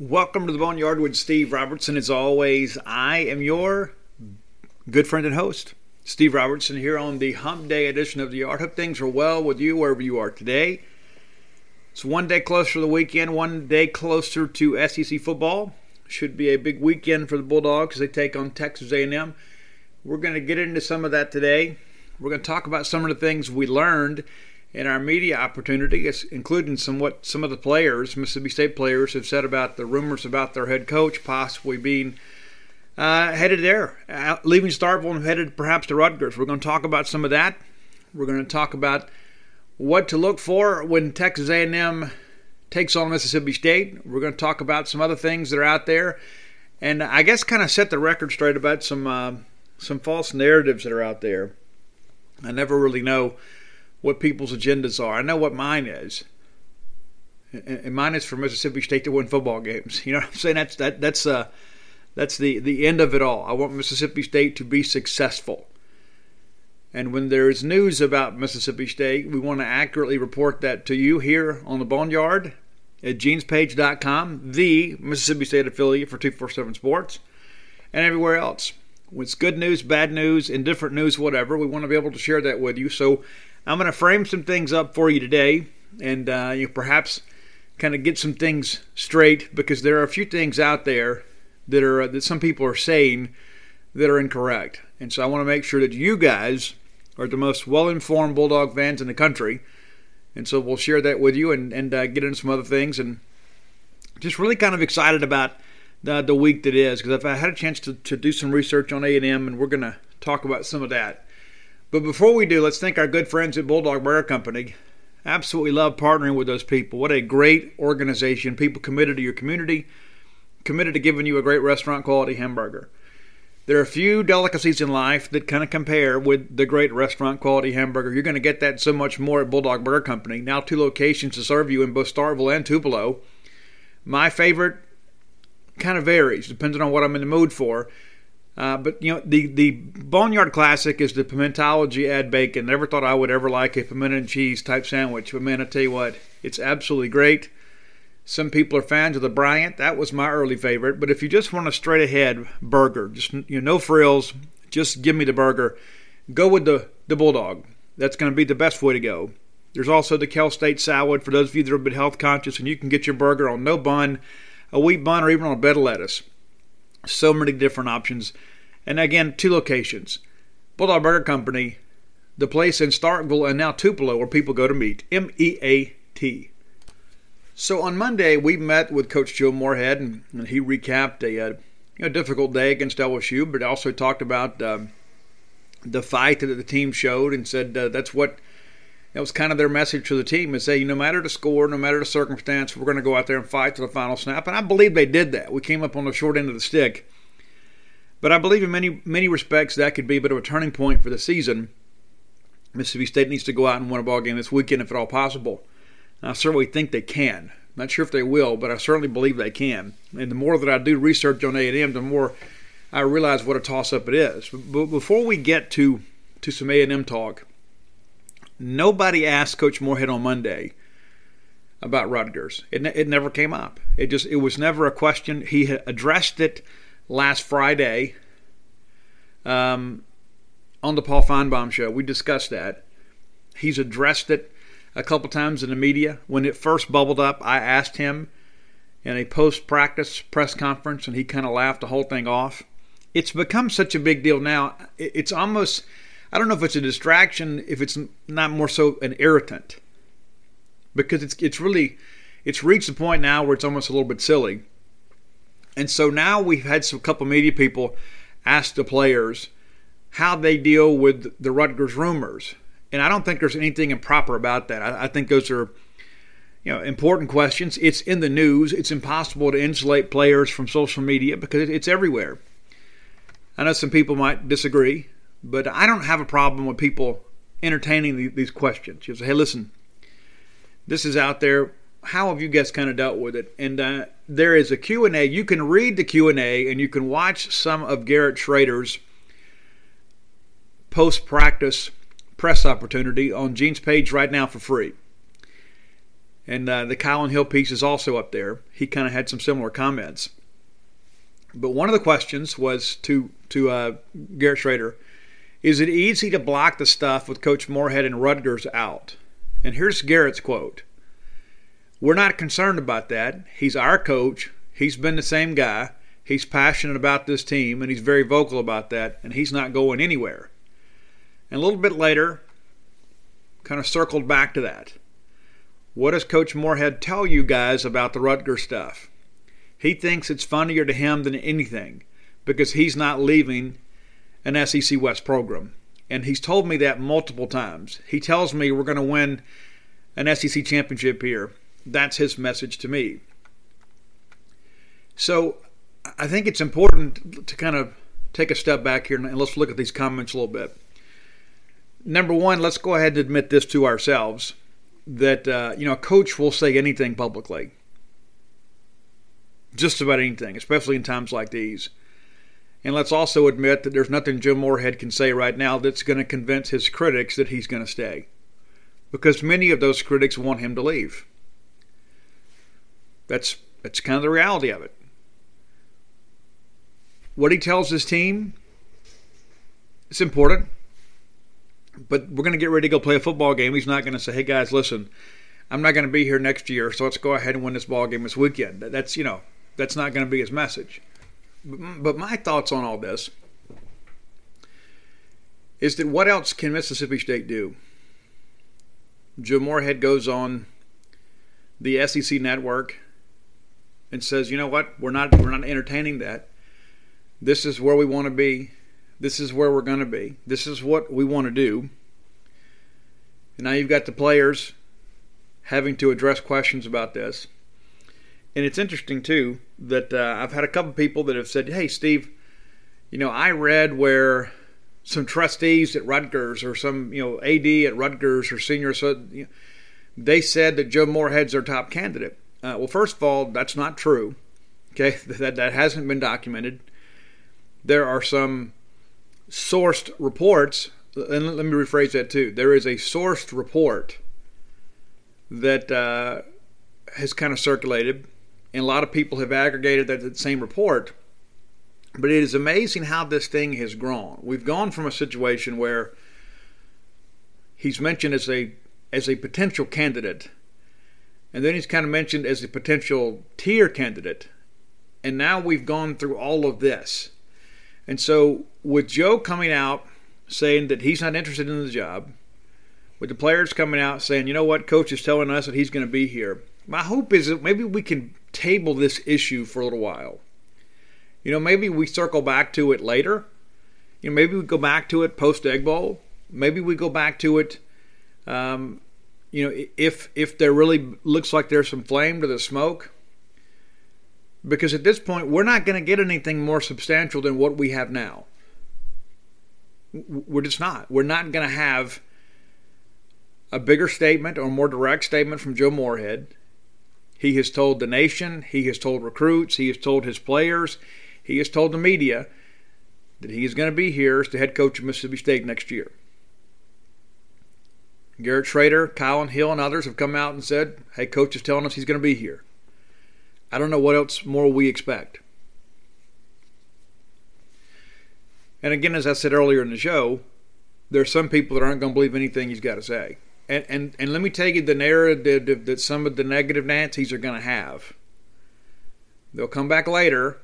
Welcome to the Boneyard with Steve Robertson. As always, I am your good friend and host, Steve Robertson, here on the Hump Day edition of the Yard. Hope things are well with you wherever you are today. It's one day closer to the weekend, one day closer to SEC football. Should be a big weekend for the Bulldogs as they take on Texas A&M. We're going to get into some of that today. We're going to talk about some of the things we learned in our media opportunity, including some what some of the players, Mississippi State players, have said about the rumors about their head coach possibly being uh, headed there, leaving Starkville and headed perhaps to Rutgers. We're going to talk about some of that. We're going to talk about what to look for when Texas A&M takes on Mississippi State. We're going to talk about some other things that are out there, and I guess kind of set the record straight about some uh, some false narratives that are out there. I never really know what people's agendas are. I know what mine is. And mine is for Mississippi State to win football games. You know what I'm saying? That's that that's uh that's the the end of it all. I want Mississippi State to be successful. And when there's news about Mississippi State, we want to accurately report that to you here on the Boneyard at genespage.com, the Mississippi State affiliate for 247 Sports, and everywhere else. When it's good news, bad news, indifferent news, whatever, we want to be able to share that with you. So I'm going to frame some things up for you today, and uh, you perhaps kind of get some things straight because there are a few things out there that are that some people are saying that are incorrect, and so I want to make sure that you guys are the most well-informed Bulldog fans in the country, and so we'll share that with you and and uh, get into some other things. And just really kind of excited about the, the week that is because I've had a chance to, to do some research on A&M and we're going to talk about some of that. But before we do, let's thank our good friends at Bulldog Burger Company. Absolutely love partnering with those people. What a great organization. People committed to your community, committed to giving you a great restaurant quality hamburger. There are a few delicacies in life that kind of compare with the great restaurant quality hamburger. You're going to get that so much more at Bulldog Burger Company. Now, two locations to serve you in both Starkville and Tupelo. My favorite kind of varies depending on what I'm in the mood for. Uh, but you know, the the Boneyard Classic is the pimentology add bacon. Never thought I would ever like a pimento and cheese type sandwich, but man, I tell you what, it's absolutely great. Some people are fans of the Bryant. That was my early favorite. But if you just want a straight ahead burger, just you know, no frills, just give me the burger. Go with the the Bulldog. That's going to be the best way to go. There's also the Cal State salad for those of you that are a bit health conscious, and you can get your burger on no bun, a wheat bun, or even on a bed of lettuce. So many different options. And again, two locations Bulldog Burger Company, the place in Starkville, and now Tupelo, where people go to meet. M E A T. So on Monday, we met with Coach Joe Moorhead, and, and he recapped a, uh, difficult day against LSU, but also talked about um, the fight that the team showed and said uh, that's what that was kind of their message to the team is say, no matter the score, no matter the circumstance, we're going to go out there and fight to the final snap. And I believe they did that. We came up on the short end of the stick. But I believe in many many respects that could be a bit of a turning point for the season. Mississippi State needs to go out and win a ball game this weekend if at all possible. And I certainly think they can. I'm not sure if they will, but I certainly believe they can. And the more that I do research on A&M, the more I realize what a toss-up it is. But before we get to to some A&M talk, Nobody asked Coach Moorhead on Monday about Rutgers. It, it never came up. It just it was never a question. He addressed it last Friday um, on the Paul Finebaum show. We discussed that. He's addressed it a couple times in the media. When it first bubbled up, I asked him in a post practice press conference, and he kind of laughed the whole thing off. It's become such a big deal now. It's almost I don't know if it's a distraction, if it's not more so an irritant, because it's it's really it's reached the point now where it's almost a little bit silly. And so now we've had some couple media people ask the players how they deal with the Rutgers rumors, and I don't think there's anything improper about that. I, I think those are you know, important questions. It's in the news. It's impossible to insulate players from social media because it's everywhere. I know some people might disagree, but I don't have a problem with people entertaining these questions. You say, "Hey, listen, this is out there. How have you guys kind of dealt with it?" And uh, there is a Q&A. You can read the Q&A and you can watch some of Garrett Shrader's post-practice press opportunity on Gene's page right now for free. And uh, the Kylin Hill piece is also up there. He kind of had some similar comments. But one of the questions was to to uh, Garrett Shrader, is it easy to block the stuff with Coach Moorhead and Rutgers out? And here's Garrett's quote. We're not concerned about that. He's our coach. He's been the same guy. He's passionate about this team, and he's very vocal about that, and he's not going anywhere. And a little bit later, kind of circled back to that. What does Coach Moorhead tell you guys about the Rutgers stuff? He thinks it's funnier to him than anything because he's not leaving an SEC West program. And he's told me that multiple times. He tells me we're going to win an SEC championship here. That's his message to me. So I think it's important to kind of take a step back here and let's look at these comments a little bit. Number one, let's go ahead and admit this to ourselves that uh, you know a coach will say anything publicly, just about anything, especially in times like these. And let's also admit that there's nothing Jim Moorhead can say right now that's going to convince his critics that he's going to stay, because many of those critics want him to leave. That's that's kind of the reality of it. What he tells his team, it's important. But we're going to get ready to go play a football game. He's not going to say, "Hey guys, listen, I'm not going to be here next year, so let's go ahead and win this ball game this weekend." That's you know, that's not going to be his message. But my thoughts on all this is that what else can Mississippi State do? Joe Moorhead goes on the SEC network and says, "You know what? We're not we're not entertaining that. This is where we want to be. This is where we're going to be. This is what we want to do." And now you've got the players having to address questions about this. And it's interesting too that uh, I've had a couple people that have said, "Hey, Steve, you know, I read where some trustees at Rutgers or some you know AD at Rutgers or senior so you know, they said that Joe Moorhead's their top candidate." Uh, well, first of all, that's not true. Okay, that that hasn't been documented. There are some sourced reports, and let me rephrase that too. There is a sourced report that uh, has kind of circulated, and a lot of people have aggregated that same report. But it is amazing how this thing has grown. We've gone from a situation where he's mentioned as a as a potential candidate and then he's kind of mentioned as a potential tier candidate. And now we've gone through all of this. And so, with Joe coming out saying that he's not interested in the job, with the players coming out saying, you know what, coach is telling us that he's going to be here, my hope is that maybe we can table this issue for a little while. You know, maybe we circle back to it later. You know, maybe we go back to it post Egg Bowl. Maybe we go back to it um, you know, if if there really looks like there's some flame to the smoke, because at this point we're not going to get anything more substantial than what we have now. We're just not. We're not going to have a bigger statement or more direct statement from Joe Moorhead. He has told the nation, he has told recruits, he has told his players, he has told the media that he is going to be here as the head coach of Mississippi State next year. Garrett Shrader, Kylin Hill, and others have come out and said, hey, coach is telling us he's going to be here. I don't know what else more we expect. And again, as I said earlier in the show, there are some people that aren't going to believe anything he's got to say. And, and, and let me tell you the narrative that some of the negative Nancy's are going to have. They'll come back later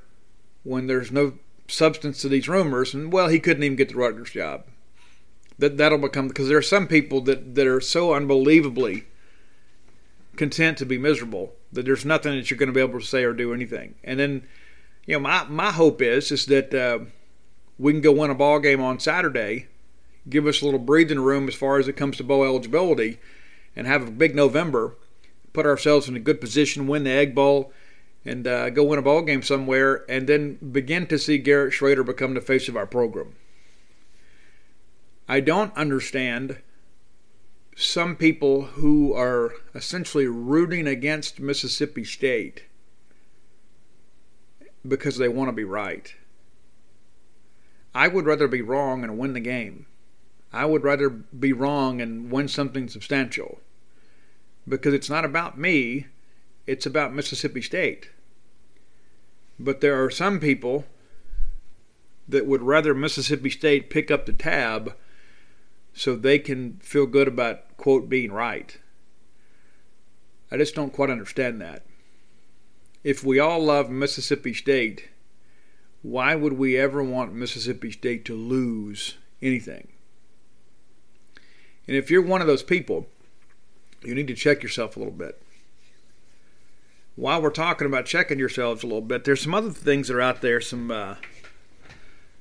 when there's no substance to these rumors, and well, he couldn't even get the Rutgers job that that'll become because there are some people that that are so unbelievably content to be miserable that there's nothing that you're going to be able to say or do anything. And then, you know, my my hope is is that uh, we can go win a ball game on Saturday, give us a little breathing room as far as it comes to bowl eligibility, and have a big November. put ourselves in a good position, win the Egg Bowl, and uh, go win a ball game somewhere, and then begin to see Garrett Shrader become the face of our program. I don't understand some people who are essentially rooting against Mississippi State because they want to be right. I would rather be wrong and win the game. I would rather be wrong and win something substantial because it's not about me, it's about Mississippi State. But there are some people that would rather Mississippi State pick up the tab so they can feel good about, quote, being right. I just don't quite understand that. If we all love Mississippi State, why would we ever want Mississippi State to lose anything? And if you're one of those people, you need to check yourself a little bit. While we're talking about checking yourselves a little bit, there's some other things that are out there, some uh,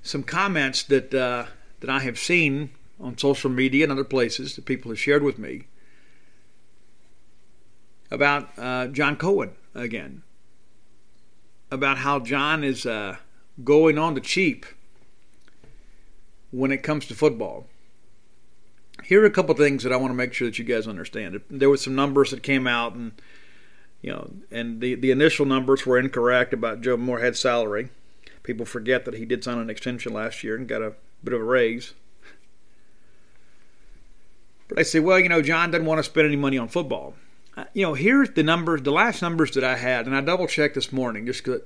some comments that uh, that I have seen on social media and other places that people have shared with me about uh, John Cohen again, about how John is uh, going on the cheap when it comes to football. Here are a couple things that I want to make sure that you guys understand. There were some numbers that came out, and you know, and the the initial numbers were incorrect about Joe Moorhead's salary. People forget that he did sign an extension last year and got a bit of a raise. But I say, well, you know, John doesn't want to spend any money on football. Uh, you know, here's the numbers, the last numbers that I had, and I double checked this morning just because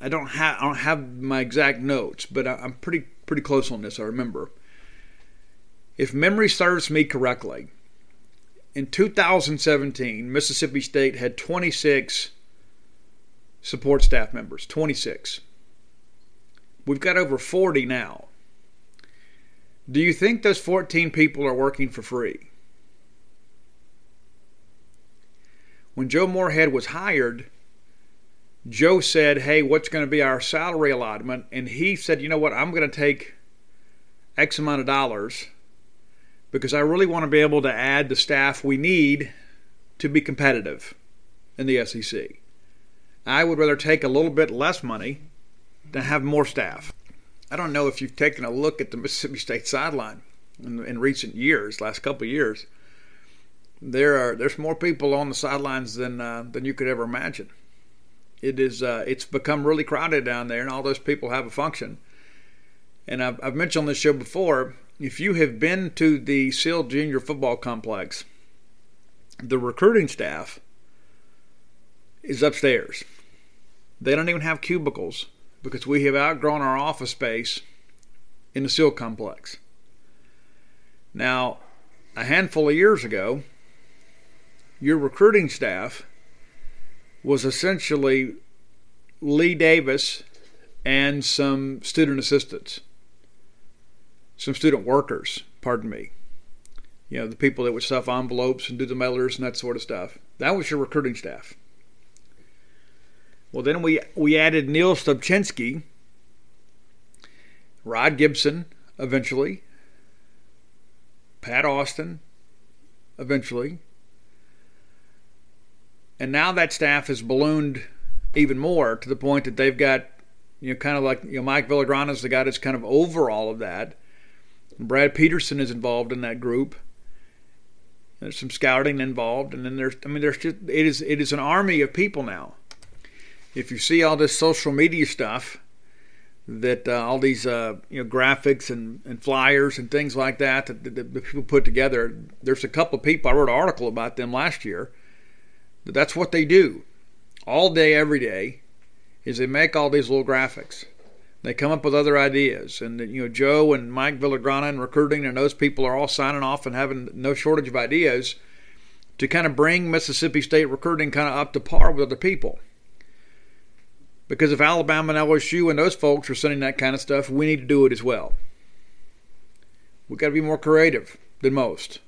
I don't have I don't have my exact notes, but I'm pretty pretty close on this. I remember. If memory serves me correctly, in 2017, Mississippi State had 26 support staff members. 26. We've got over 40 now. Do you think those 14 people are working for free? When Joe Moorhead was hired, Joe said, Hey, what's going to be our salary allotment? And he said, You know what? I'm going to take X amount of dollars because I really want to be able to add the staff we need to be competitive in the SEC. I would rather take a little bit less money than have more staff. I don't know if you've taken a look at the Mississippi State sideline in, in recent years, last couple of years. There are there's more people on the sidelines than uh, than you could ever imagine. It is uh, it's become really crowded down there, and all those people have a function. And I've, I've mentioned on this show before. If you have been to the Seal Junior Football Complex, the recruiting staff is upstairs. They don't even have cubicles because we have outgrown our office space in the Seal Complex. Now, a handful of years ago, your recruiting staff was essentially Lee Davis and some student assistants, some student workers, pardon me. You know, the people that would stuff envelopes and do the mailers and that sort of stuff. That was your recruiting staff. Well, then we, we added Neil Stubchinsky, Rod Gibson, eventually, Pat Austin, eventually. And now that staff has ballooned even more to the point that they've got, you know, kind of like, you know, Mike Villagrana is the guy that's kind of over all of that. Brad Peterson is involved in that group. There's some scouting involved, and then there's, I mean, there's just, it is, it is an army of people now if you see all this social media stuff, that uh, all these uh, you know graphics and, and flyers and things like that that, that, that people put together, there's a couple of people I wrote an article about them last year. That that's what they do, all day, every day, is they make all these little graphics. They come up with other ideas, and you know Joe and Mike Villagrana and recruiting and those people are all signing off and having no shortage of ideas to kind of bring Mississippi State recruiting kind of up to par with other people. Because if Alabama and LSU and those folks are sending that kind of stuff, we need to do it as well. We've got to be more creative than most.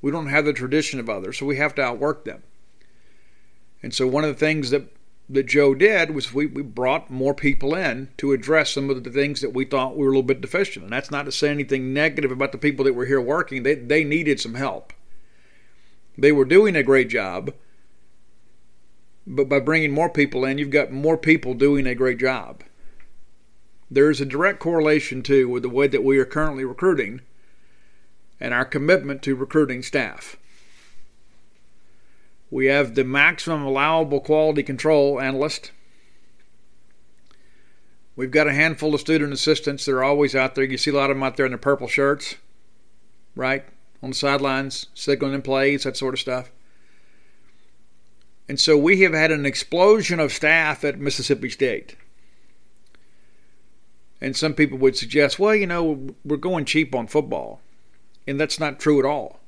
We don't have the tradition of others, so we have to outwork them. And so one of the things that that Joe did was we, we brought more people in to address some of the things that we thought we were a little bit deficient. And that's not to say anything negative about the people that were here working. They they needed some help. They were doing a great job, but by bringing more people in, you've got more people doing a great job. There's a direct correlation, too, with the way that we are currently recruiting and our commitment to recruiting staff. We have the maximum allowable quality control analyst. We've got a handful of student assistants that are always out there. You see a lot of them out there in their purple shirts, right? On the sidelines, signaling plays, that sort of stuff. And so we have had an explosion of staff at Mississippi State. And some people would suggest, well, you know, we're going cheap on football. And that's not true at all.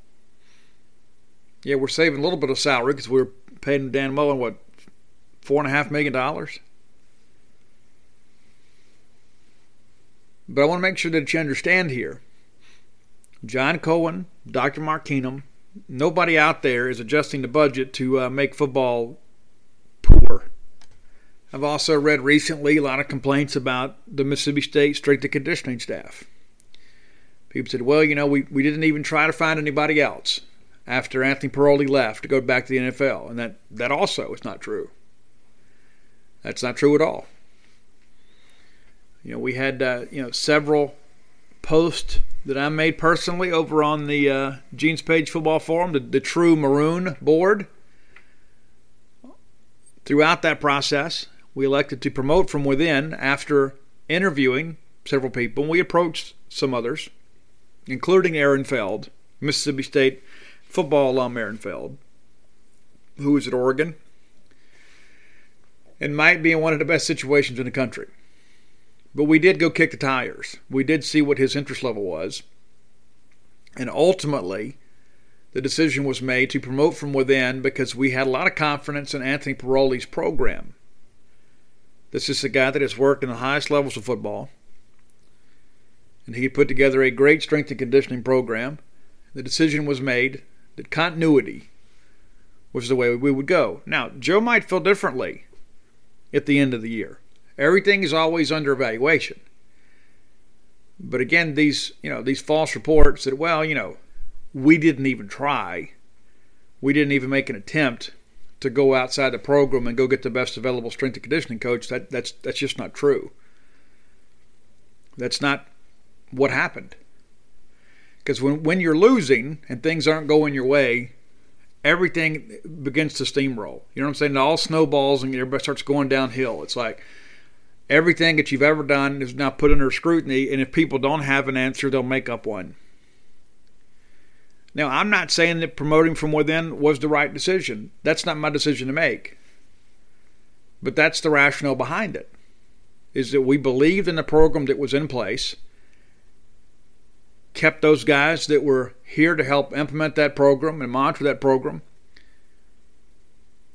Yeah, we're saving a little bit of salary because we're paying Dan Mullen, what, four and a half million dollars? But I want to make sure that you understand here. John Cohen, Dr. Mark Keenum, nobody out there is adjusting the budget to uh, make football poor. I've also read recently a lot of complaints about the Mississippi State strength and conditioning staff. People said, well, you know, we, we didn't even try to find anybody else after Anthony Piroli left to go back to the NFL. And that, that also is not true. That's not true at all. You know, we had, uh, you know, several posts that I made personally over on the uh, Gene's Page Football Forum, the, the True Maroon board. Throughout that process, we elected to promote from within after interviewing several people. We approached some others, including Aaron Feld, Mississippi State football alum Aaron Feld, who is at Oregon and might be in one of the best situations in the country. But we did go kick the tires. We did see what his interest level was. And ultimately, the decision was made to promote from within because we had a lot of confidence in Anthony Piroli's program. This is a guy that has worked in the highest levels of football. And he put together a great strength and conditioning program. The decision was made that continuity was the way we would go. Now, Joe might feel differently at the end of the year. Everything is always under evaluation. But again, these you know these false reports that well you know we didn't even try, we didn't even make an attempt to go outside the program and go get the best available strength and conditioning coach. That that's that's just not true. That's not what happened. Because when when you're losing and things aren't going your way, everything begins to steamroll. You know what I'm saying? It all snowballs and everybody starts going downhill. It's like everything that you've ever done is now put under scrutiny, and if people don't have an answer, they'll make up one. Now, I'm not saying that promoting from within was the right decision. That's not my decision to make. But that's the rationale behind it. Is that we believed in the program that was in place, kept those guys that were here to help implement that program and monitor that program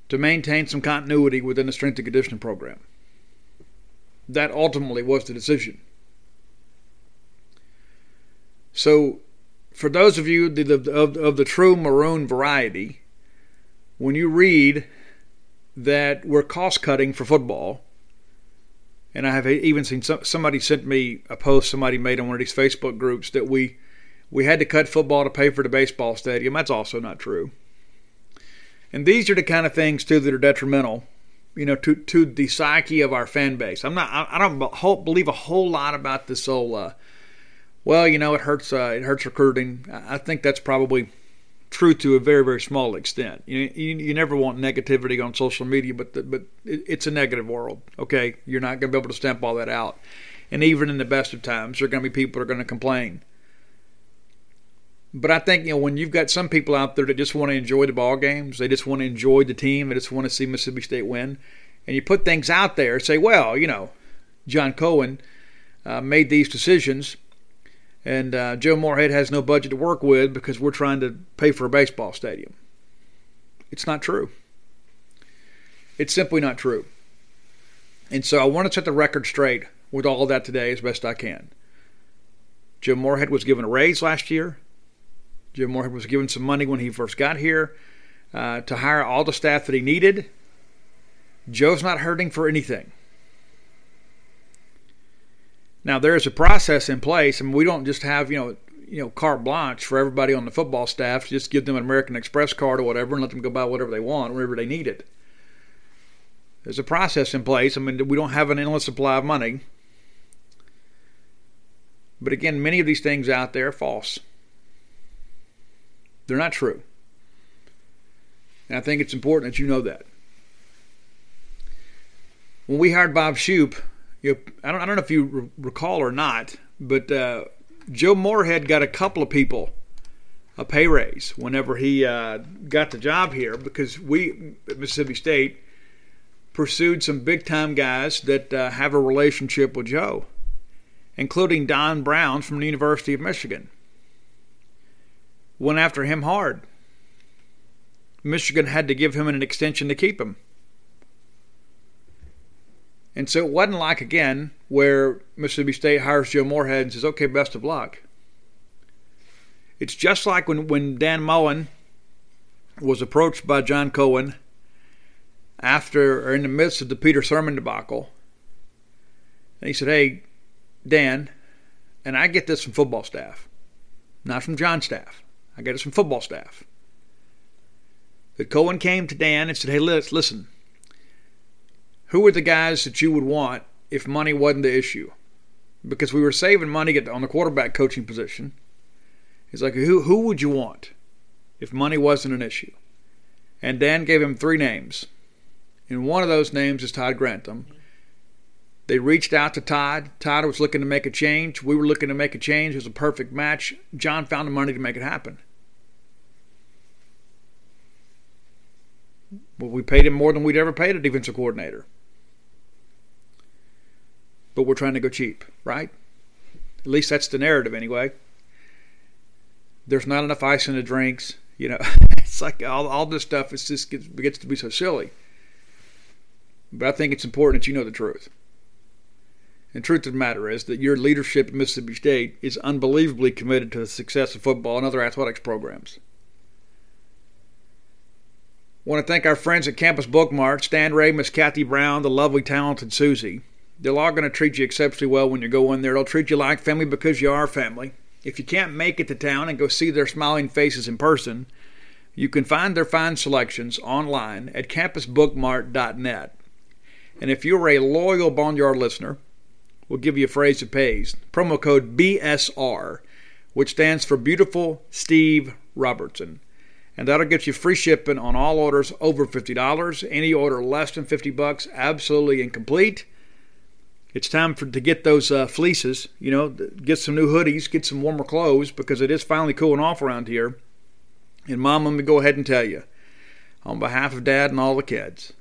to maintain some continuity within the strength and conditioning program that ultimately was the decision. So, for those of you of, of the true maroon variety, when you read that we're cost cutting for football, and I have even seen some, somebody sent me a post somebody made on one of these Facebook groups that we we had to cut football to pay for the baseball stadium. That's also not true. And these are the kind of things too that are detrimental you know, to to the psyche of our fan base. I'm not. I, I don't believe a whole lot about this whole. Uh, well, you know, it hurts. Uh, it hurts recruiting. I think that's probably true to a very very small extent. You you, you never want negativity on social media, but the, but it, it's a negative world. Okay, you're not going to be able to stamp all that out. And even in the best of times, there are going to be people that are going to complain. But I think you know when you've got some people out there that just want to enjoy the ball games, they just want to enjoy the team, they just want to see Mississippi State win, and you put things out there, say, well, you know, John Cohen uh, made these decisions, and uh, Joe Moorhead has no budget to work with because we're trying to pay for a baseball stadium. It's not true. It's simply not true. And so I want to set the record straight with all of that today as best I can. Joe Moorhead was given a raise last year. Jim Moorhead was given some money when he first got here uh, to hire all the staff that he needed. Joe's not hurting for anything. Now there is a process in place, and we don't just have you know you know carte blanche for everybody on the football staff. Just give them an American Express card or whatever, and let them go buy whatever they want wherever they need it. There's a process in place. I mean, we don't have an endless supply of money. But again, many of these things out there are false. They're not true. And I think it's important that you know that. When we hired Bob Shoop, you know, I, don't, I don't know if you re- recall or not, but uh, Joe Moorhead got a couple of people a pay raise whenever he uh, got the job here because we at Mississippi State pursued some big time guys that uh, have a relationship with Joe, including Don Brown from the University of Michigan. Went after him hard. Michigan had to give him an extension to keep him. And so it wasn't like, again, where Mississippi State hires Joe Moorhead and says, okay, best of luck. It's just like when, when Dan Mullen was approached by John Cohen after or in the midst of the Peter Sirmon debacle. And he said, Hey, Dan, and I get this from football staff, not from John's staff. I get it from football staff. That Cohen came to Dan and said, Hey, listen, who are the guys that you would want if money wasn't the issue? Because we were saving money on the quarterback coaching position. He's like, who, who would you want if money wasn't an issue? And Dan gave him three names. And one of those names is Todd Grantham. They reached out to Todd. Todd was looking to make a change. We were looking to make a change. It was a perfect match. John found the money to make it happen. Well, we paid him more than we'd ever paid a defensive coordinator. But we're trying to go cheap, right? At least that's the narrative, anyway there's not enough ice in the drinks. You know, it's like all, all this stuff is just gets, gets to be so silly. But I think it's important that you know the truth. And truth of the matter is that your leadership at Mississippi State is unbelievably committed to the success of football and other athletics programs. I want to thank our friends at Campus Bookmart, Stan Ray, Miss Kathy Brown, the lovely, talented Susie. They're all going to treat you exceptionally well when you go in there. They'll treat you like family because you are family. If you can't make it to town and go see their smiling faces in person, you can find their fine selections online at campusbookmart.net. And if you're a loyal Boneyard listener, we'll give you a phrase that pays. Promo code BSR, which stands for Beautiful Steve Robertson. And that'll get you free shipping on all orders over $50. Any order less than 50 bucks, absolutely incomplete it's time for to get those uh, fleeces. You know, get some new hoodies, get some warmer clothes because it is finally cooling off around here. And Mom, let me go ahead and tell you, on behalf of Dad and all the kids,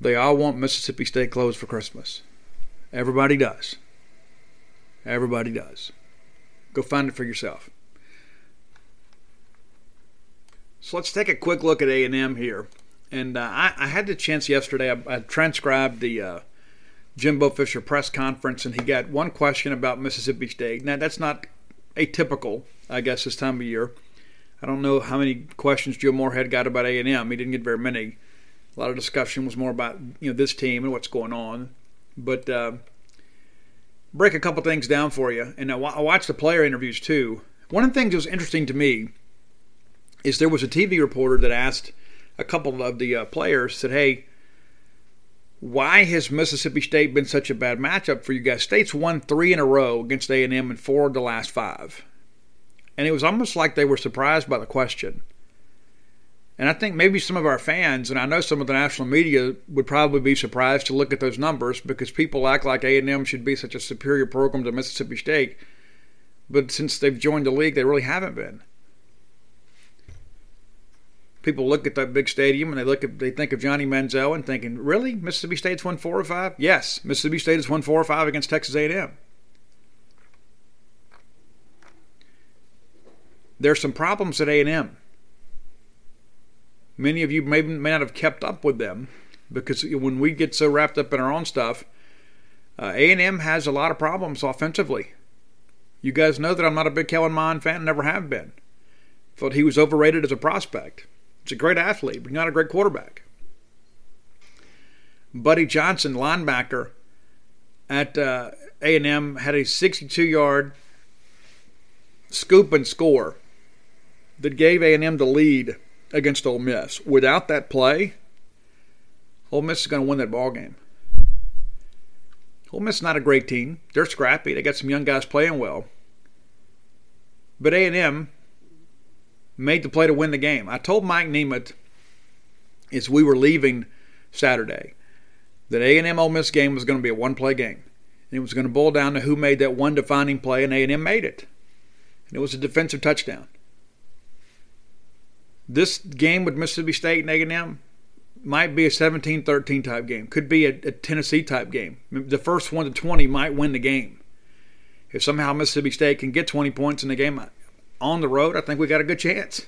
they all want Mississippi State clothes for Christmas. Everybody does. Everybody does. Go find it for yourself. So let's take a quick look at A and M here. And uh, I, I, had the chance yesterday. I, I transcribed the. Uh, Jimbo Fisher press conference, and he got one question about Mississippi State. Now, that's not atypical, I guess, this time of year. I don't know how many questions Joe Moorhead got about A&M. He didn't get very many. A lot of discussion was more about you know this team and what's going on. But uh, break a couple things down for you, and I watched the player interviews too. One of the things that was interesting to me is there was a TV reporter that asked a couple of the uh, players, said, "Hey." Why has Mississippi State been such a bad matchup for you guys? State's won three in a row against A&M and four of the last five. And it was almost like they were surprised by the question. And I think maybe some of our fans, and I know some of the national media, would probably be surprised to look at those numbers because people act like A&M should be such a superior program to Mississippi State. But since they've joined the league, they really haven't been people look at that big stadium and they look at they think of Johnny Manziel and thinking, really, Mississippi State's won four or five? Yes, Mississippi State has won four or five against Texas A&M. There's some problems at A&M. Many of you may, may not have kept up with them because when we get so wrapped up in our own stuff, uh, A&M has a lot of problems offensively. You guys know that I'm not a big Kellen Mond fan, never have been. Thought he was overrated as a prospect. He's a great athlete, but not a great quarterback. Buddy Johnson, linebacker at uh, A&M, had a 62-yard scoop and score that gave A&M the lead against Ole Miss. Without that play, Ole Miss is going to win that ball game. Ole Miss is not a great team. They're scrappy. They got some young guys playing well. But A&M made the play to win the game. I told Mike Nemeth as we were leaving Saturday that A&M Ole Miss game was going to be a one-play game. And it was going to boil down to who made that one defining play, and A&M made it. And it was a defensive touchdown. This game with Mississippi State and A&M might be a 17-13 type game. Could be a, a Tennessee type game. The first one to 20 might win the game. If somehow Mississippi State can get 20 points in the game on the road, I think we got a good chance.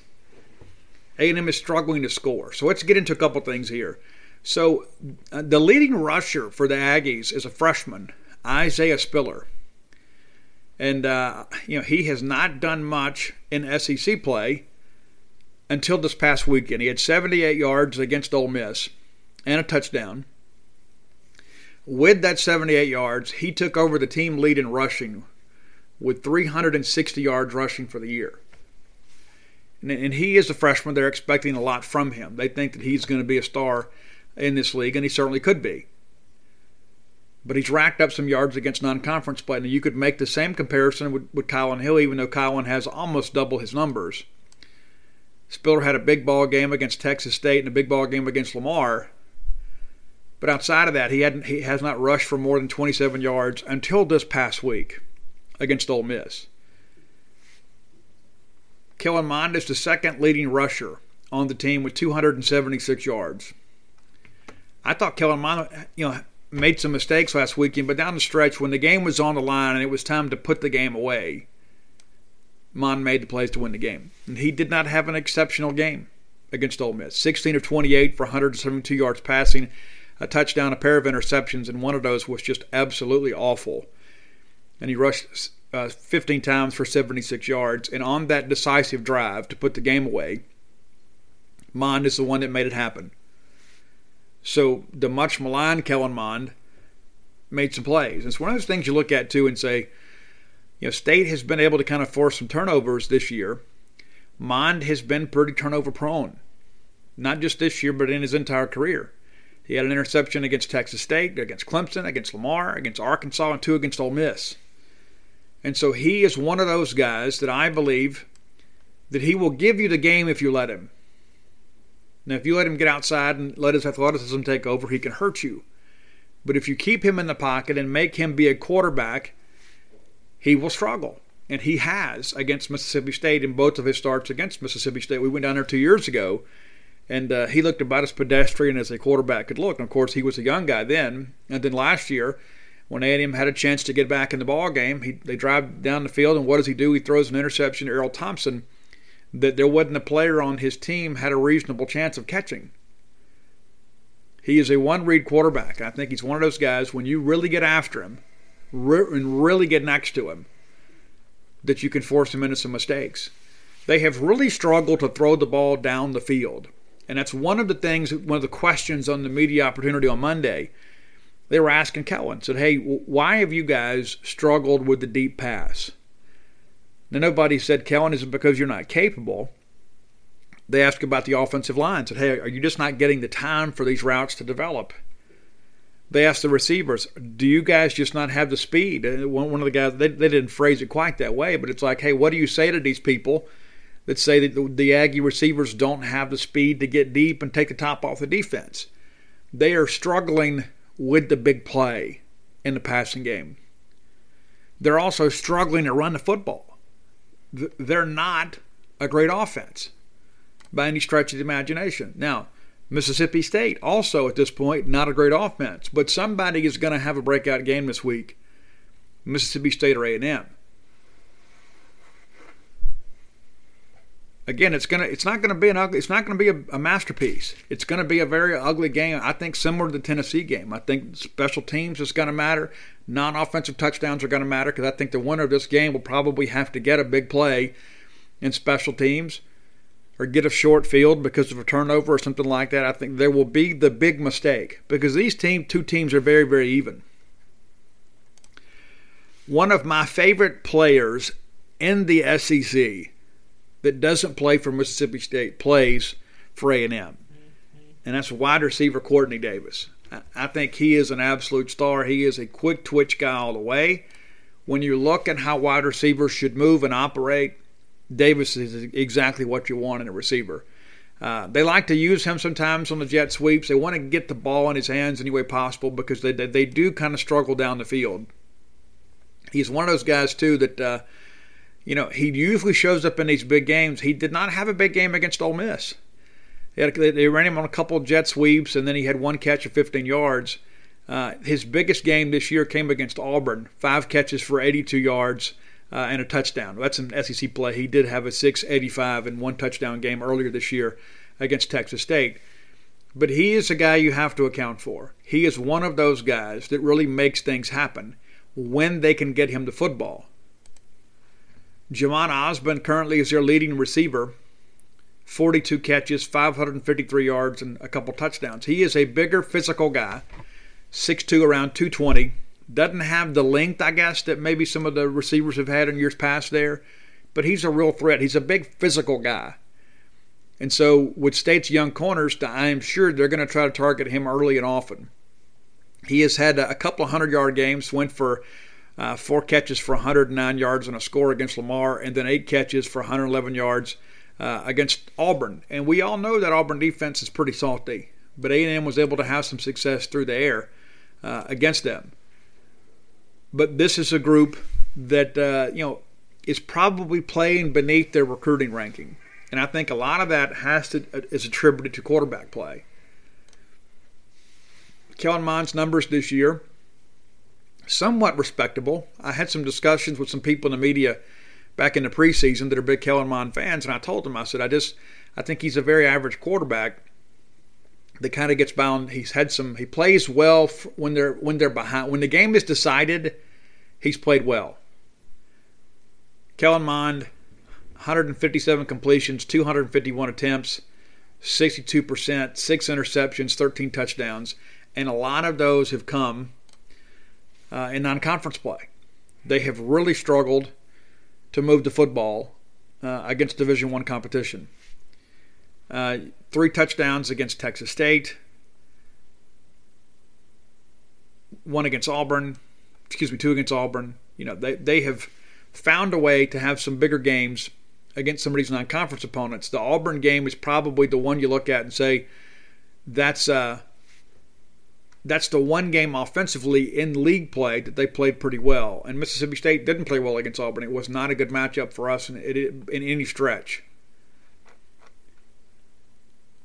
A&M is struggling to score. So let's get into a couple things here. So uh, the leading rusher for the Aggies is a freshman, Isaiah Spiller. And, uh, you know, he has not done much in SEC play until this past weekend. He had 78 yards against Ole Miss and a touchdown. With that 78 yards, he took over the team lead in rushing with 360 yards rushing for the year. And, he is a freshman. They're expecting a lot from him. They think that he's going to be a star in this league, and he certainly could be. But he's racked up some yards against non conference play. And you could make the same comparison with, with Kylin Hill, even though Kylin has almost double his numbers. Spiller had a big ball game against Texas State and a big ball game against Lamar. But outside of that, he hadn't he has not rushed for more than 27 yards until this past week against Ole Miss. Kellen Mond is the second leading rusher on the team with 276 yards. I thought Kellen Mond, you know, made some mistakes last weekend, but down the stretch, when the game was on the line and it was time to put the game away, Mond made the plays to win the game. And he did not have an exceptional game against Ole Miss. 16 of 28 for 172 yards passing, a touchdown, a pair of interceptions, and one of those was just absolutely awful. And he rushed uh, 15 times for 76 yards. And on that decisive drive to put the game away, Mond is the one that made it happen. So the much maligned Kellen Mond made some plays. It's one of those things you look at too and say, you know, State has been able to kind of force some turnovers this year. Mond has been pretty turnover prone, not just this year, but in his entire career. He had an interception against Texas State, against Clemson, against Lamar, against Arkansas, and two against Ole Miss. And so he is one of those guys that I believe that he will give you the game if you let him. Now, if you let him get outside and let his athleticism take over, he can hurt you. But if you keep him in the pocket and make him be a quarterback he will struggle. And he has against Mississippi State in both of his starts against Mississippi State. We went down there two years ago, and uh, he looked about as pedestrian as a quarterback could look. And of course, he was a young guy then. And then last year, when A&M had a chance to get back in the ball game, he, they drive down the field, and what does he do? He throws an interception to Erroll Thompson that there wasn't a player on his team had a reasonable chance of catching. He is a one-read quarterback. I think he's one of those guys when you really get after him – and really get next to him that you can force him into some mistakes. They have really struggled to throw the ball down the field. And that's one of the things, one of the questions on the media opportunity on Monday. They were asking Kellen, said, Hey, why have you guys struggled with the deep pass? Now, nobody said, Kellen, is it because you're not capable? They asked about the offensive line, said, Hey, are you just not getting the time for these routes to develop? they asked the receivers, "Do you guys just not have the speed?" One, of the guys they, they didn't phrase it quite that way, but it's like, "Hey, what do you say to these people that say that the, the Aggie receivers don't have the speed to get deep and take the top off the defense?" They are struggling with the big play in the passing game. They're also struggling to run the football. They're not a great offense by any stretch of the imagination. Now, Mississippi State, also at this point, not a great offense, but somebody is going to have a breakout game this week. Mississippi State or A&M. Again, it's gonna it's not gonna be an ugly it's not gonna be a, a masterpiece. It's gonna be a very ugly game. I think similar to the Tennessee game. I think special teams is gonna matter. Non-offensive touchdowns are gonna matter because I think the winner of this game will probably have to get a big play in special teams or get a short field because of a turnover or something like that, I think there will be the big mistake because these team two teams are very very even. One of my favorite players in the SEC that doesn't play for Mississippi State plays for A&M. and that's wide receiver Quartney Davis. I think he is an absolute star. He is a quick twitch guy all the way. When you look at how wide receivers should move and operate, Davis is exactly what you want in a receiver. Uh, they like to use him sometimes on the jet sweeps. They want to get the ball in his hands any way possible because they, they, they do kind of struggle down the field. He's one of those guys, too, that, uh, you know, he usually shows up in these big games. He did not have a big game against Ole Miss. They, ran him on a couple jet sweeps, and then he had one catch of 15 yards. Uh, his biggest game this year came against Auburn, five catches for 82 yards uh, and a touchdown. That's an SEC play. He did have a 685 and one touchdown game earlier this year against Texas State. But he is a guy you have to account for. He is one of those guys that really makes things happen when they can get him the football. Jhamon Ausbon currently is their leading receiver 42 catches, 553 yards, and a couple touchdowns. He is a bigger physical guy, 6'2, around 220. Doesn't have the length, I guess, that maybe some of the receivers have had in years past there, but he's a real threat. He's a big physical guy. And so, with State's young corners, I am sure they're going to try to target him early and often. He has had a couple of hundred yard games, went for uh, four catches for 109 yards and a score against Lamar, and then eight catches for 111 yards uh, against Auburn. And we all know that Auburn defense is pretty salty, but A&M was able to have some success through the air uh, against them. But this is a group that uh, you know is probably playing beneath their recruiting ranking, and I think a lot of that has to uh, is attributed to quarterback play. Kellen Mond's numbers this year somewhat respectable. I had some discussions with some people in the media back in the preseason that are big Kellen Mond fans, and I told them, I said, I just, I think he's a very average quarterback that kind of gets bound. He's had some, he plays well when they're when they're behind. When the game is decided, he's played well. Kellen Mond, 157 completions, 251 attempts, 62%, six interceptions, 13 touchdowns, and a lot of those have come uh, in non-conference play. They have really struggled to move the football uh, against Division One competition. Uh, three touchdowns against Texas State, one against Auburn, excuse me, two against Auburn. You know, they, they have found a way to have some bigger games against some of these non-conference opponents. The Auburn game is probably the one you look at and say that's uh, that's the one game offensively in league play that they played pretty well. And Mississippi State didn't play well against Auburn. It was not a good matchup for us in, in any stretch.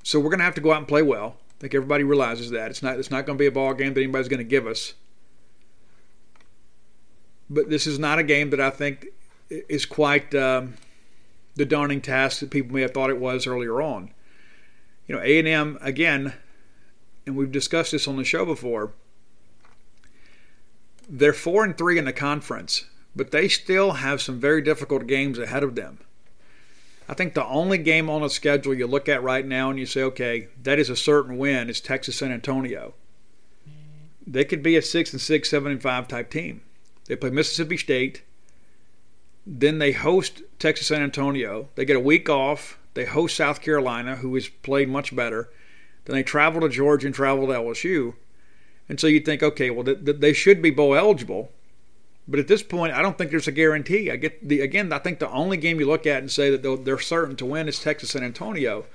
So we're going to have to go out and play well. I think everybody realizes that it's not it's not going to be a ball game that anybody's going to give us. But this is not a game that I think is quite um, the daunting task that people may have thought it was earlier on. You know, A and M again and we've discussed this on the show before. They're four and three in the conference, but they still have some very difficult games ahead of them. I think the only game on the schedule you look at right now and you say, okay, that is a certain win is Texas San Antonio. They could be a six and six, seven and five type team. They play Mississippi State. Then they host Texas San Antonio. They get a week off. They host South Carolina, who has played much better. Then they travel to Georgia and travel to LSU. And so you think, okay, well, th- th- they should be bowl eligible. But at this point, I don't think there's a guarantee. I get the again. I think the only game you look at and say that they're certain to win is Texas San Antonio.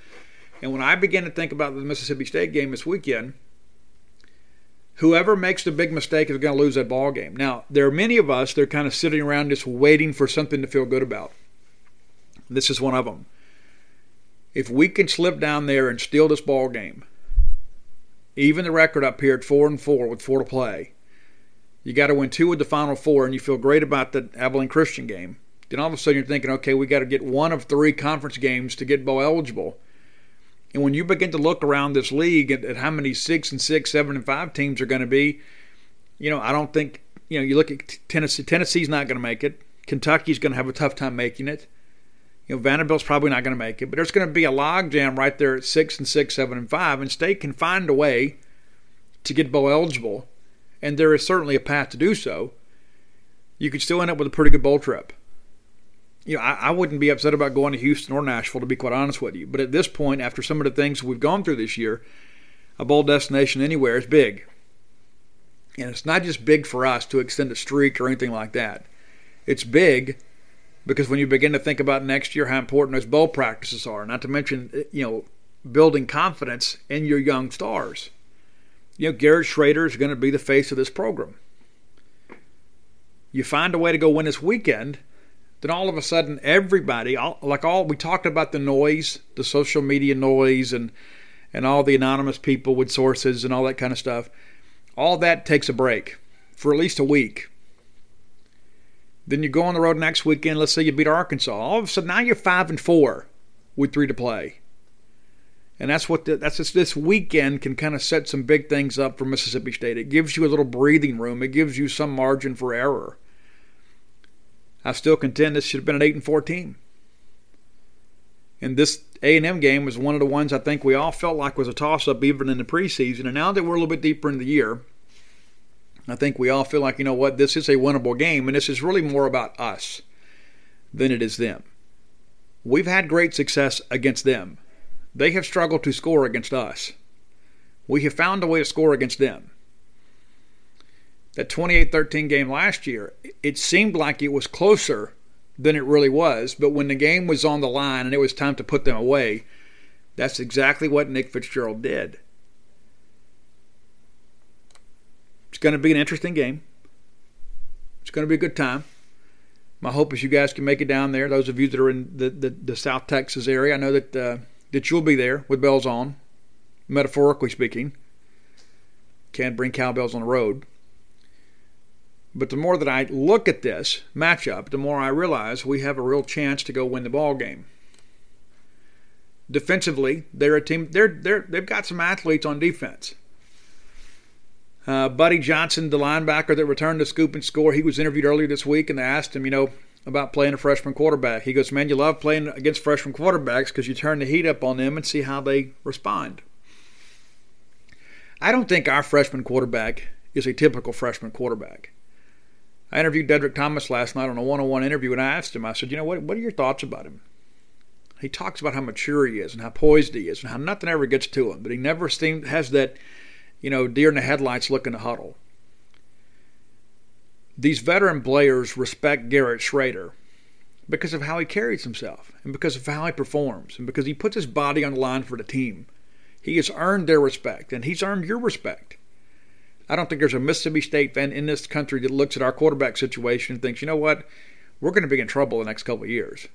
And when I begin to think about the Mississippi State game this weekend, whoever makes the big mistake is going to lose that ball game. Now, there are many of us that are kind of sitting around just waiting for something to feel good about. This is one of them if we can slip down there and steal this ball game, even the record up here at four and four with four to play, you got to win two of the final four, and you feel great about the Abilene Christian game. Then all of a sudden you're thinking, okay, we got to get one of three conference games to get bowl eligible. And when you begin to look around this league at, at how many six and six, seven and five teams are going to be, you know, I don't think you know. You look at Tennessee. Tennessee's not going to make it. Kentucky's going to have a tough time making it. You know, Vanderbilt's probably not going to make it, but there's going to be a logjam right there at six and six, seven and five, and State can find a way to get bowl eligible, and there is certainly a path to do so. You could still end up with a pretty good bowl trip. You know, I, I wouldn't be upset about going to Houston or Nashville, to be quite honest with you. But at this point, after some of the things we've gone through this year, a bowl destination anywhere is big. And it's not just big for us to extend a streak or anything like that. It's big because when you begin to think about next year how important those bowl practices are, not to mention eh, you know building confidence in your young stars. You know, Garrett Shrader is going to be the face of this program. You find a way to go win this weekend, then all of a sudden everybody, like all we talked about the noise, the social media noise, and and all the anonymous people with sources and all that kind of stuff. All that takes a break for at least a week. Then you go on the road next weekend. Let's say you beat Arkansas. All of a sudden now you're five and four with three to play. And that's what the, that's just, this weekend can kind of set some big things up for Mississippi State. It gives you a little breathing room. It gives you some margin for error. I still contend this should have been an eight and four team. And this A and M game was one of the ones I think we all felt like was a toss up even in the preseason. And now that we're a little bit deeper in the year, I think we all feel like you know what this is a winnable game, and this is really more about us than it is them. We've had great success against them. They have struggled to score against us. We have found a way to score against them that 28 13 game last year, it seemed like it was closer than it really was. But when the game was on the line and it was time to put them away, that's exactly what Nick Fitzgerald did. It's going to be an interesting game. It's going to be a good time. My hope is you guys can make it down there. Those of you that are in the, the, the South Texas area, I know that uh, that you'll be there with bells on, metaphorically speaking. Can't bring cowbells on the road. But the more that I look at this matchup, the more I realize we have a real chance to go win the ball game. Defensively, they're a team. They're they're they've got some athletes on defense. Uh, Buddy Johnson, the linebacker that returned the scoop and score, he was interviewed earlier this week, and they asked him, you know, about playing a freshman quarterback. He goes, "Man, you love playing against freshman quarterbacks because you turn the heat up on them and see how they respond." I don't think our freshman quarterback is a typical freshman quarterback. I interviewed Deddrick Thomas last night on a one on one interview, and I asked him, I said, You know, what, what are your thoughts about him? He talks about how mature he is and how poised he is and how nothing ever gets to him, but he never seems, has that, you know, deer in the headlights look in the huddle. These veteran players respect Garrett Shrader because of how he carries himself and because of how he performs and because he puts his body on the line for the team. He has earned their respect and he's earned your respect. I don't think there's a Mississippi State fan in this country that looks at our quarterback situation and thinks, you know what, we're going to be in trouble the next couple of years.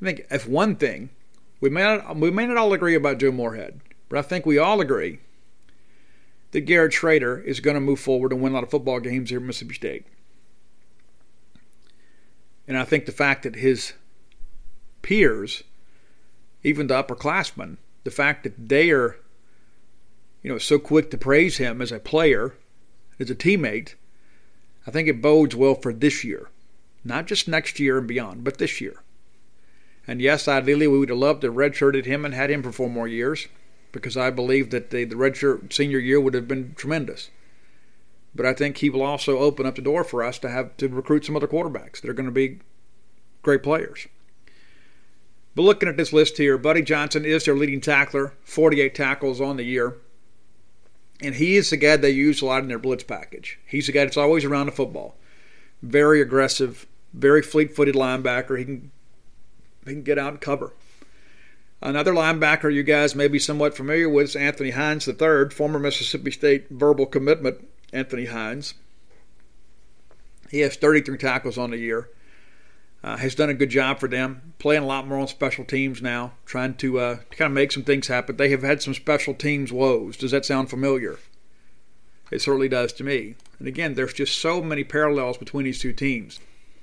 I think if one thing, we may not, we may not all agree about Joe Moorhead, but I think we all agree that Garrett Shrader is going to move forward and win a lot of football games here at Mississippi State. And I think the fact that his peers, even the upperclassmen, the fact that they are you know, so quick to praise him as a player, as a teammate, I think it bodes well for this year. Not just next year and beyond, but this year. And yes, ideally we would have loved to redshirted him and had him for four more years because I believe that the, the redshirt senior year would have been tremendous. But I think he will also open up the door for us to have to recruit some other quarterbacks that are going to be great players. But looking at this list here, Buddy Johnson is their leading tackler, 48 tackles on the year. And he is the guy they use a lot in their blitz package. He's the guy that's always around the football. Very aggressive, very fleet footed linebacker. He can, he can get out and cover. Another linebacker you guys may be somewhat familiar with is Anthony Hines III, former Mississippi State verbal commitment Anthony Hines. He has 33 tackles on the year uh, has done a good job for them, playing a lot more on special teams now, trying to, uh, to kind of make some things happen. They have had some special teams woes. Does that sound familiar? It certainly does to me. And again, there's just so many parallels between these two teams.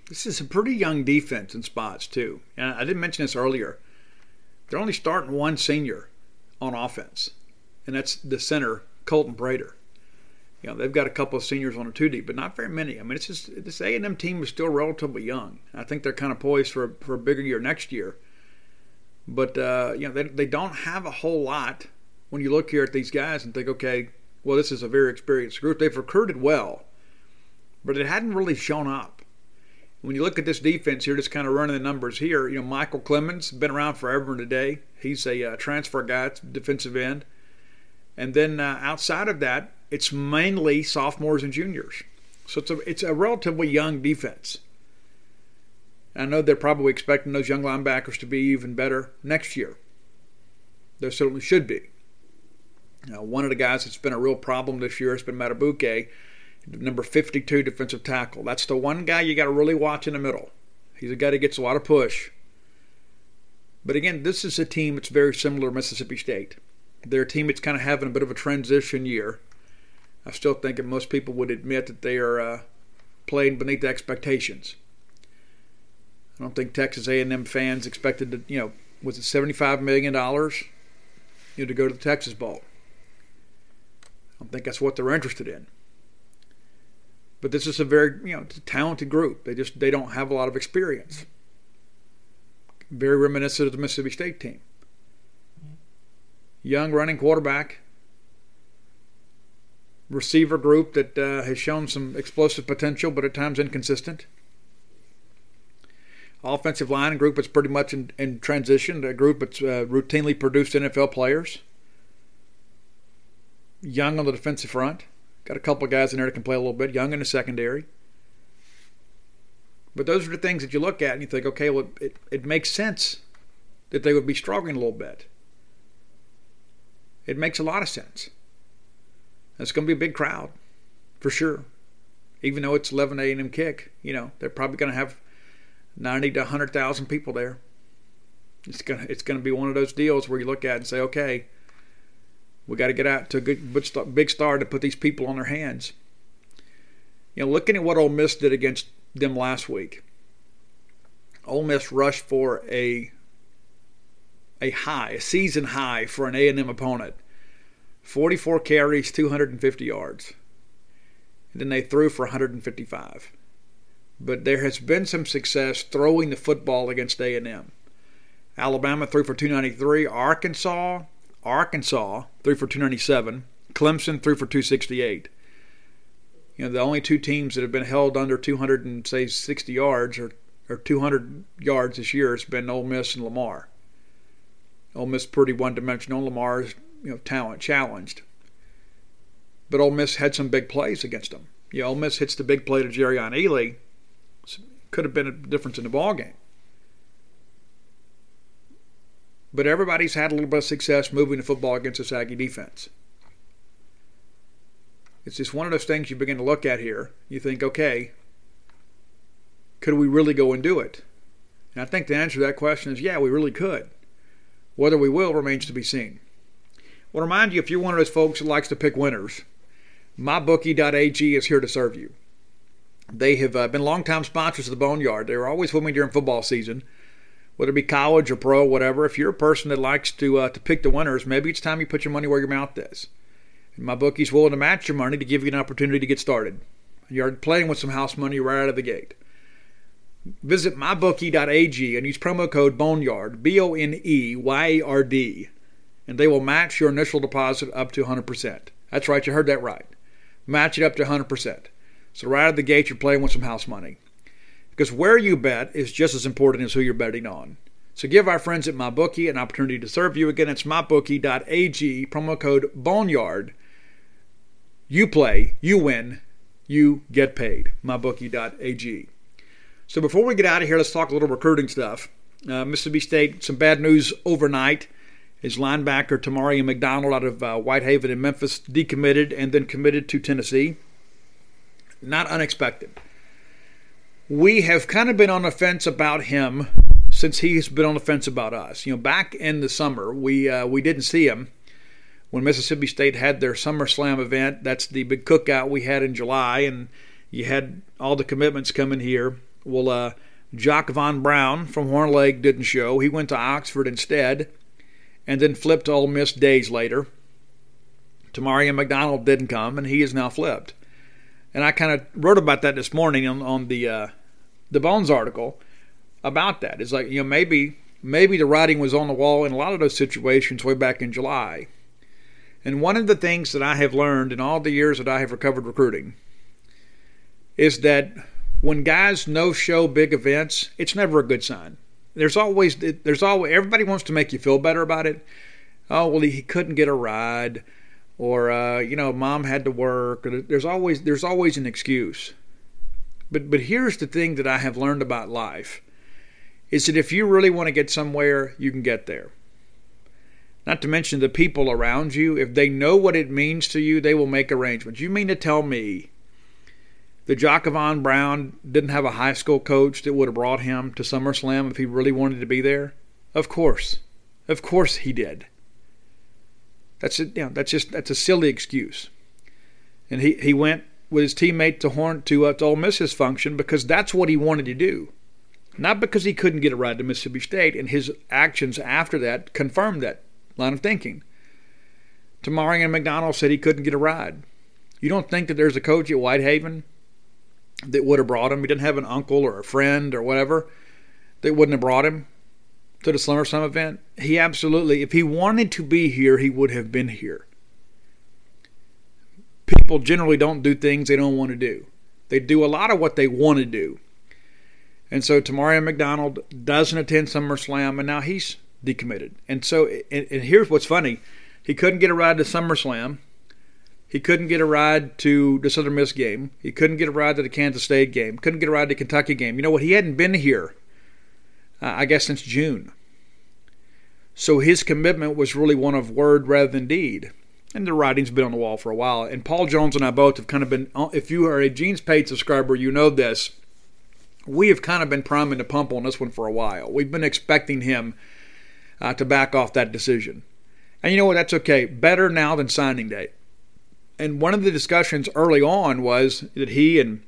This is a pretty young defense in spots, too. And I didn't mention this earlier. They're only starting one senior on offense, and that's the center, Colton Prater you know they've got a couple of seniors on a two deep, but not very many. I mean, it's just this A and M team is still relatively young. I think they're kind of poised for a, for a bigger year next year. But uh, you know they they don't have a whole lot when you look here at these guys and think, okay, well this is a very experienced group. They've recruited well, but it hadn't really shown up. When you look at this defense here, just kind of running the numbers here, you know Michael Clemons been around forever and today. He's a uh, transfer guy, defensive end. And then uh, outside of that, it's mainly sophomores and juniors. So it's a, it's a relatively young defense. I know they're probably expecting those young linebackers to be even better next year. There certainly should be. Now, one of the guys that's been a real problem this year has been Madubuike, number 52 defensive tackle. That's the one guy you got to really watch in the middle. He's a guy that gets a lot of push. But again, this is a team that's very similar to Mississippi State. They're a team that's kind of having a bit of a transition year. I still think that most people would admit that they are uh, playing beneath expectations. I don't think Texas A&M fans expected to, you know, was it 75 million dollars, you know, to go to the Texas Bowl. I don't think that's what they're interested in. But this is a very, you know, talented group. They just they don't have a lot of experience. Very reminiscent of the Mississippi State team. Young running quarterback, receiver group that uh, has shown some explosive potential, but at times inconsistent offensive line group that's pretty much in, in transition, a group that's uh, routinely produced NFL players. Young on the defensive front. Got a couple guys in there that can play a little bit. Young in the secondary. But those are the things that you look at and you think, okay, well, it, it makes sense that they would be struggling a little bit. It makes a lot of sense. It's going to be a big crowd, for sure. Even though it's 11 a.m. kick, you know, they're probably going to have 90 to 100,000 people there. It's gonna it's gonna be one of those deals where you look at and say, okay, we got to get out to a good big star to put these people on their hands. You know, looking at what Ole Miss did against them last week, Ole Miss rushed for a a high, a season high for an A&M opponent. 44 carries, 250 yards. And then they threw for 155 but there has been some success throwing the football against A&M. Alabama threw for 293. Arkansas, Arkansas threw for 297. Clemson threw for 268. You know, the only two teams that have been held under 200 and say 60 yards or, or 200 yards this year has been Ole Miss and Lamar. Ole Miss pretty one-dimensional. Lamar is you know talent challenged, but Ole Miss had some big plays against them. Know, Ole Miss hits the big play to Jerrion Ealy could have been a difference in the ball game. But everybody's had a little bit of success moving the football against the Aggie defense. It's just one of those things you begin to look at here. You think, okay, could we really go and do it? And I think the answer to that question is yeah, we really could. Whether we will remains to be seen. Well, remind you, if you're one of those folks that likes to pick winners, mybookie.ag is here to serve you. They have uh, been longtime sponsors of the Boneyard. They were always with me during football season, whether it be college or pro, whatever. If you're a person that likes to uh, to pick the winners, maybe it's time you put your money where your mouth is. And my bookie's willing to match your money to give you an opportunity to get started. You're playing with some house money right out of the gate. Visit mybookie.ag and use promo code Boneyard, B O N E Y A R D, and they will match your initial deposit up to 100%. That's right, you heard that right. Match it up to 100%. So right out of the gate, you're playing with some house money. Because where you bet is just as important as who you're betting on. So give our friends at MyBookie an opportunity to serve you. Again, it's mybookie.ag, promo code Boneyard. You play, you win, you get paid. MyBookie.ag. So before we get out of here, let's talk a little recruiting stuff. Uh, Mississippi State, some bad news overnight. His linebacker, Tamari McDonald, out of uh, Whitehaven in Memphis, decommitted and then committed to Tennessee not unexpected. We have kind of been on the fence about him since he's been on the fence about us. You know, back in the summer, we uh, we didn't see him when Mississippi State had their Summer Slam event. That's the big cookout we had in July, and you had all the commitments coming here. Well, uh, Jacquavon Brown from Horn Lake didn't show. He went to Oxford instead, and then flipped Ole Miss days later. Tamarion McDonald didn't come, and he is now flipped and I kind of wrote about that this morning on, on the uh, the Bones article about that. It's like you know maybe maybe the writing was on the wall in a lot of those situations way back in July. And one of the things that I have learned in all the years that I have recovered recruiting is that when guys no show big events, it's never a good sign. There's always there's always everybody wants to make you feel better about it. Oh well, he couldn't get a ride or uh, you know, mom had to work. Or there's always there's always an excuse. But but here's the thing that I have learned about life is that if you really want to get somewhere, you can get there. Not to mention the people around you, if they know what it means to you, they will make arrangements. You mean to tell me that Jacquavon Brown didn't have a high school coach that would have brought him to SummerSlam if he really wanted to be there? Of course. Of course he did. That's a, you know, that's just that's a silly excuse. And he, he went with his teammate to Horn to uh, to Ole Miss's function because that's what he wanted to do, not because he couldn't get a ride to Mississippi State. And his actions after that confirmed that line of thinking. Tamarion McDonald said he couldn't get a ride. You don't think that there's a coach at Whitehaven that would have brought him? He didn't have an uncle or a friend or whatever that wouldn't have brought him to the SummerSlam event. He absolutely, if he wanted to be here, he would have been here. People generally don't do things they don't want to do. They do a lot of what they want to do. And so Tamarion McDonald doesn't attend SummerSlam, and now he's decommitted. And so, and, and here's what's funny: he couldn't get a ride to SummerSlam. He couldn't get a ride to the Southern Miss game. He couldn't get a ride to the Kansas State game. Couldn't get a ride to the Kentucky game. You know what? He hadn't been here, uh, I guess, since June. So his commitment was really one of word rather than deed. And the writing's been on the wall for a while. And Paul Jones and I both have kind of been, if you are a Gene's Page subscriber, you know this. We have kind of been priming the pump on this one for a while. We've been expecting him uh, to back off that decision. And you know what? That's okay. Better now than signing day. And one of the discussions early on was that he and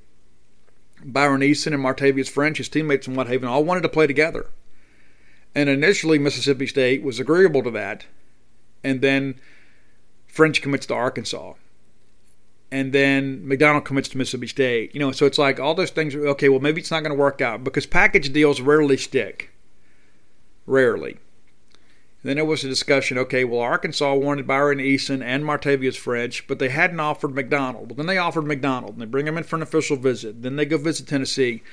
Byron Easton and Martavius French, his teammates in Whitehaven, all wanted to play together. And initially, Mississippi State was agreeable to that. And then French commits to Arkansas. And then McDonald commits to Mississippi State. You know, so it's like all those things okay, well, maybe it's not going to work out because package deals rarely stick. Rarely. Then there was a discussion. Okay, well, Arkansas wanted Byron Easton and Martavius French, but they hadn't offered McDonald. Well, then they offered McDonald, and they bring him in for an official visit. Then they go visit Tennessee,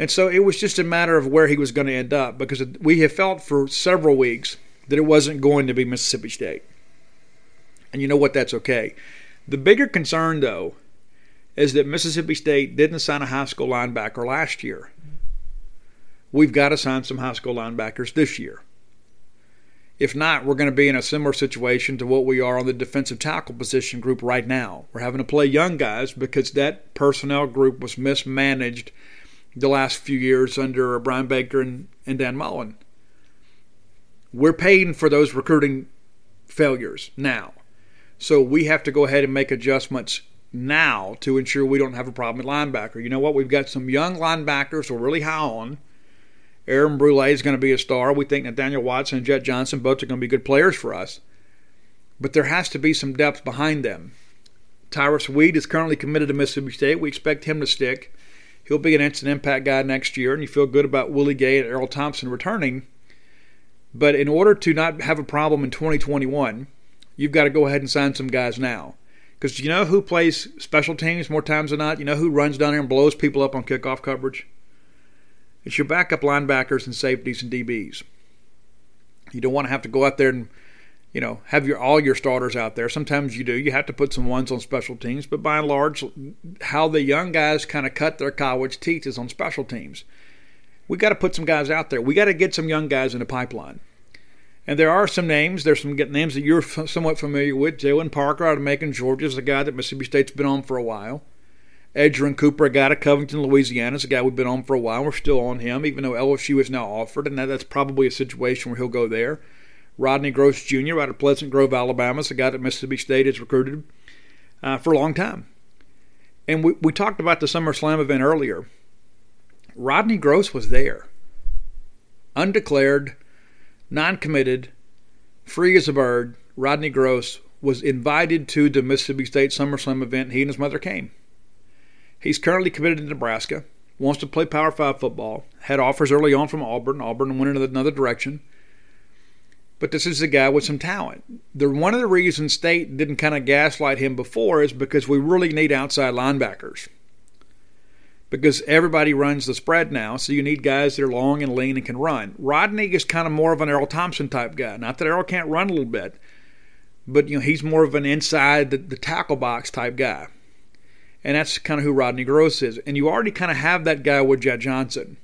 and so it was just a matter of where he was going to end up because we have felt for several weeks that it wasn't going to be Mississippi State. And you know what? That's okay. The bigger concern, though, is that Mississippi State didn't sign a high school linebacker last year. We've got to sign some high school linebackers this year. If not, we're going to be in a similar situation to what we are on the defensive tackle position group right now. We're having to play young guys because that personnel group was mismanaged the last few years under Brian Baker and, and Dan Mullen. We're paying for those recruiting failures now. So we have to go ahead and make adjustments now to ensure we don't have a problem at linebacker. You know what? We've got some young linebackers we're really high on Aaron Brule is going to be a star. We think Nathaniel Watson and Jett Johnson both are going to be good players for us. But there has to be some depth behind them. Tyrus Weed is currently committed to Mississippi State. We expect him to stick. He'll be an instant impact guy next year, and you feel good about Willie Gay and Erroll Thompson returning. But in order to not have a problem in 2021, you've got to go ahead and sign some guys now. Because you know who plays special teams more times than not? You know who runs down there and blows people up on kickoff coverage? It's your backup linebackers and safeties and DBs. You don't want to have to go out there and you know have your all your starters out there. Sometimes you do. You have to put some ones on special teams, but by and large, how the young guys kind of cut their college teeth is on special teams. We got to put some guys out there. We got to get some young guys in the pipeline. And there are some names. There's some names that you're somewhat familiar with. Jalen Parker out of Macon, Georgia, is a guy that Mississippi State's been on for a while. Edgerrin Cooper, a guy to Covington, Louisiana, is a guy we've been on for a while. We're still on him, even though LSU is now offered, and that, that's probably a situation where he'll go there. Rodney Gross Jr. out of Pleasant Grove, Alabama, is a guy that Mississippi State has recruited uh, for a long time. And we, we talked about the SummerSlam event earlier. Rodney Gross was there, undeclared, non committed, free as a bird. Rodney Gross was invited to the Mississippi State SummerSlam event. He and his mother came. He's currently committed to Nebraska, wants to play Power 5 football, had offers early on from Auburn. Auburn went in another direction. But this is a guy with some talent. The, one of the reasons State didn't kind of gaslight him before is because we really need outside linebackers. Because everybody runs the spread now, so you need guys that are long and lean and can run. Rodney is kind of more of an Erroll Thompson type guy. Not that Erroll can't run a little bit, but you know he's more of an inside the, the tackle box type guy, and that's kind of who Rodney Gross is. And you already kind of have that guy with Jett Johnson,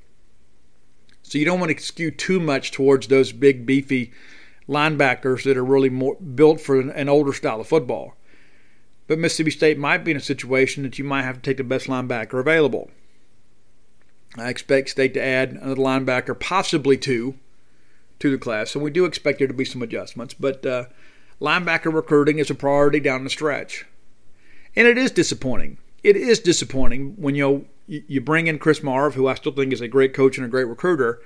so you don't want to skew too much towards those big beefy linebackers that are really more built for an, older style of football. But Mississippi State might be in a situation that you might have to take the best linebacker available. I expect State to add another linebacker, possibly two, to the class. So we do expect there to be some adjustments. But uh, linebacker recruiting is a priority down the stretch. And it is disappointing. It is disappointing when you know, you bring in Chris Marve, who I still think is a great coach and a great recruiter,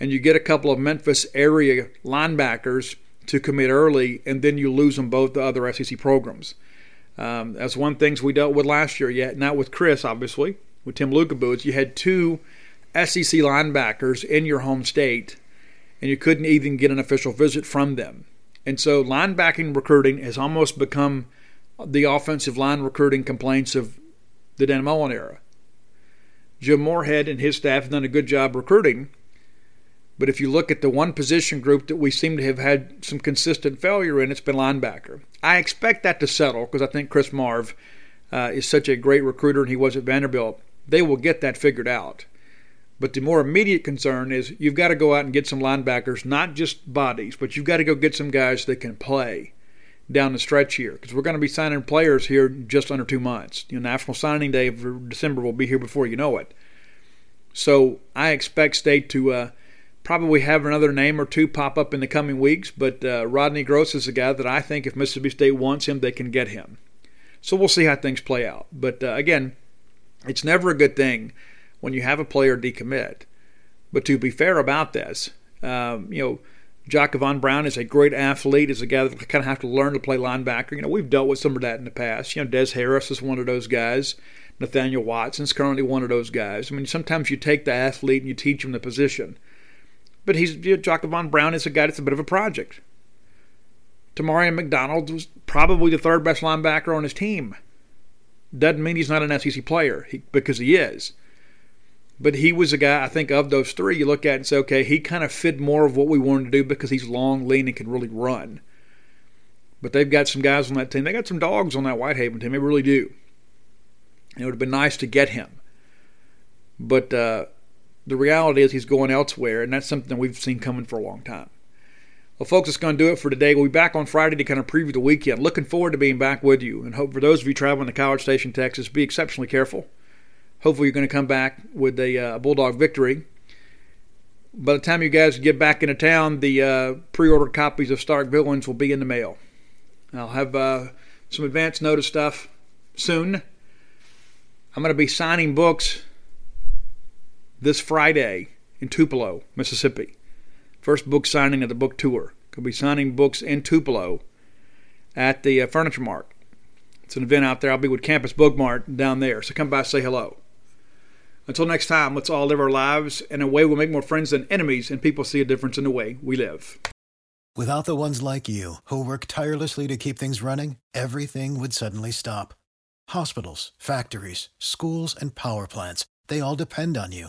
and you get a couple of Memphis area linebackers to commit early, and then you lose them both to other SEC programs. Um, that's one things we dealt with last year. Yet not with Chris, obviously, with Tem Lukabu. You had two SEC linebackers in your home state, and you couldn't even get an official visit from them. And so linebacking recruiting has almost become the offensive line recruiting complaints of the Dan Mullen era. Joe Moorhead and his staff have done a good job recruiting, but if you look at the one position group that we seem to have had some consistent failure in, it's been linebacker. I expect that to settle because I think Chris Marve uh, is such a great recruiter and he was at Vanderbilt. They will get that figured out. But the more immediate concern is you've got to go out and get some linebackers, not just bodies, but you've got to go get some guys that can play down the stretch here because we're going to be signing players here just under two months. You know, National Signing Day of December will be here before you know it. So I expect State to uh, probably have another name or two pop up in the coming weeks, but uh, Rodney Gross is a guy that I think if Mississippi State wants him, they can get him. So we'll see how things play out. But uh, again, it's never a good thing when you have a player decommit. But to be fair about this, um, you know, Jacquavon Brown is a great athlete, is a guy that kind of have to learn to play linebacker. You know, we've dealt with some of that in the past. You know, Des Harris is one of those guys. Nathaniel Watson's currently one of those guys. I mean, sometimes you take the athlete and you teach him the position. But he's you know, Jacquavon Brown is a guy that's a bit of a project. Tamarion McDonald was probably the third best linebacker on his team. Doesn't mean he's not an SEC player he, because he is. But he was a guy, I think, of those three, you look at and say, okay, he kind of fit more of what we wanted to do because he's long, lean, and can really run. But they've got some guys on that team. They got some dogs on that Whitehaven team. They really do. It would have been nice to get him. But uh, the reality is he's going elsewhere, and that's something we've seen coming for a long time. Well, folks, it's going to do it for today. We'll be back on Friday to kind of preview the weekend. Looking forward to being back with you, and hope for those of you traveling to College Station, Texas, be exceptionally careful. Hopefully, you're going to come back with a uh, Bulldog victory. By the time you guys get back into town, the uh, pre-ordered copies of Stark Villains will be in the mail. I'll have uh, some advance notice stuff soon. I'm going to be signing books this Friday in Tupelo, Mississippi. First book signing of the book tour. Could be signing books in Tupelo at the uh, Furniture Mart. It's an event out there. I'll be with Campus Book Mart down there. So come by, say hello. Until next time, let's all live our lives in a way we'll make more friends than enemies, and people see a difference in the way we live. Without the ones like you, who work tirelessly to keep things running, everything would suddenly stop. Hospitals, factories, schools, and power plants, they all depend on you.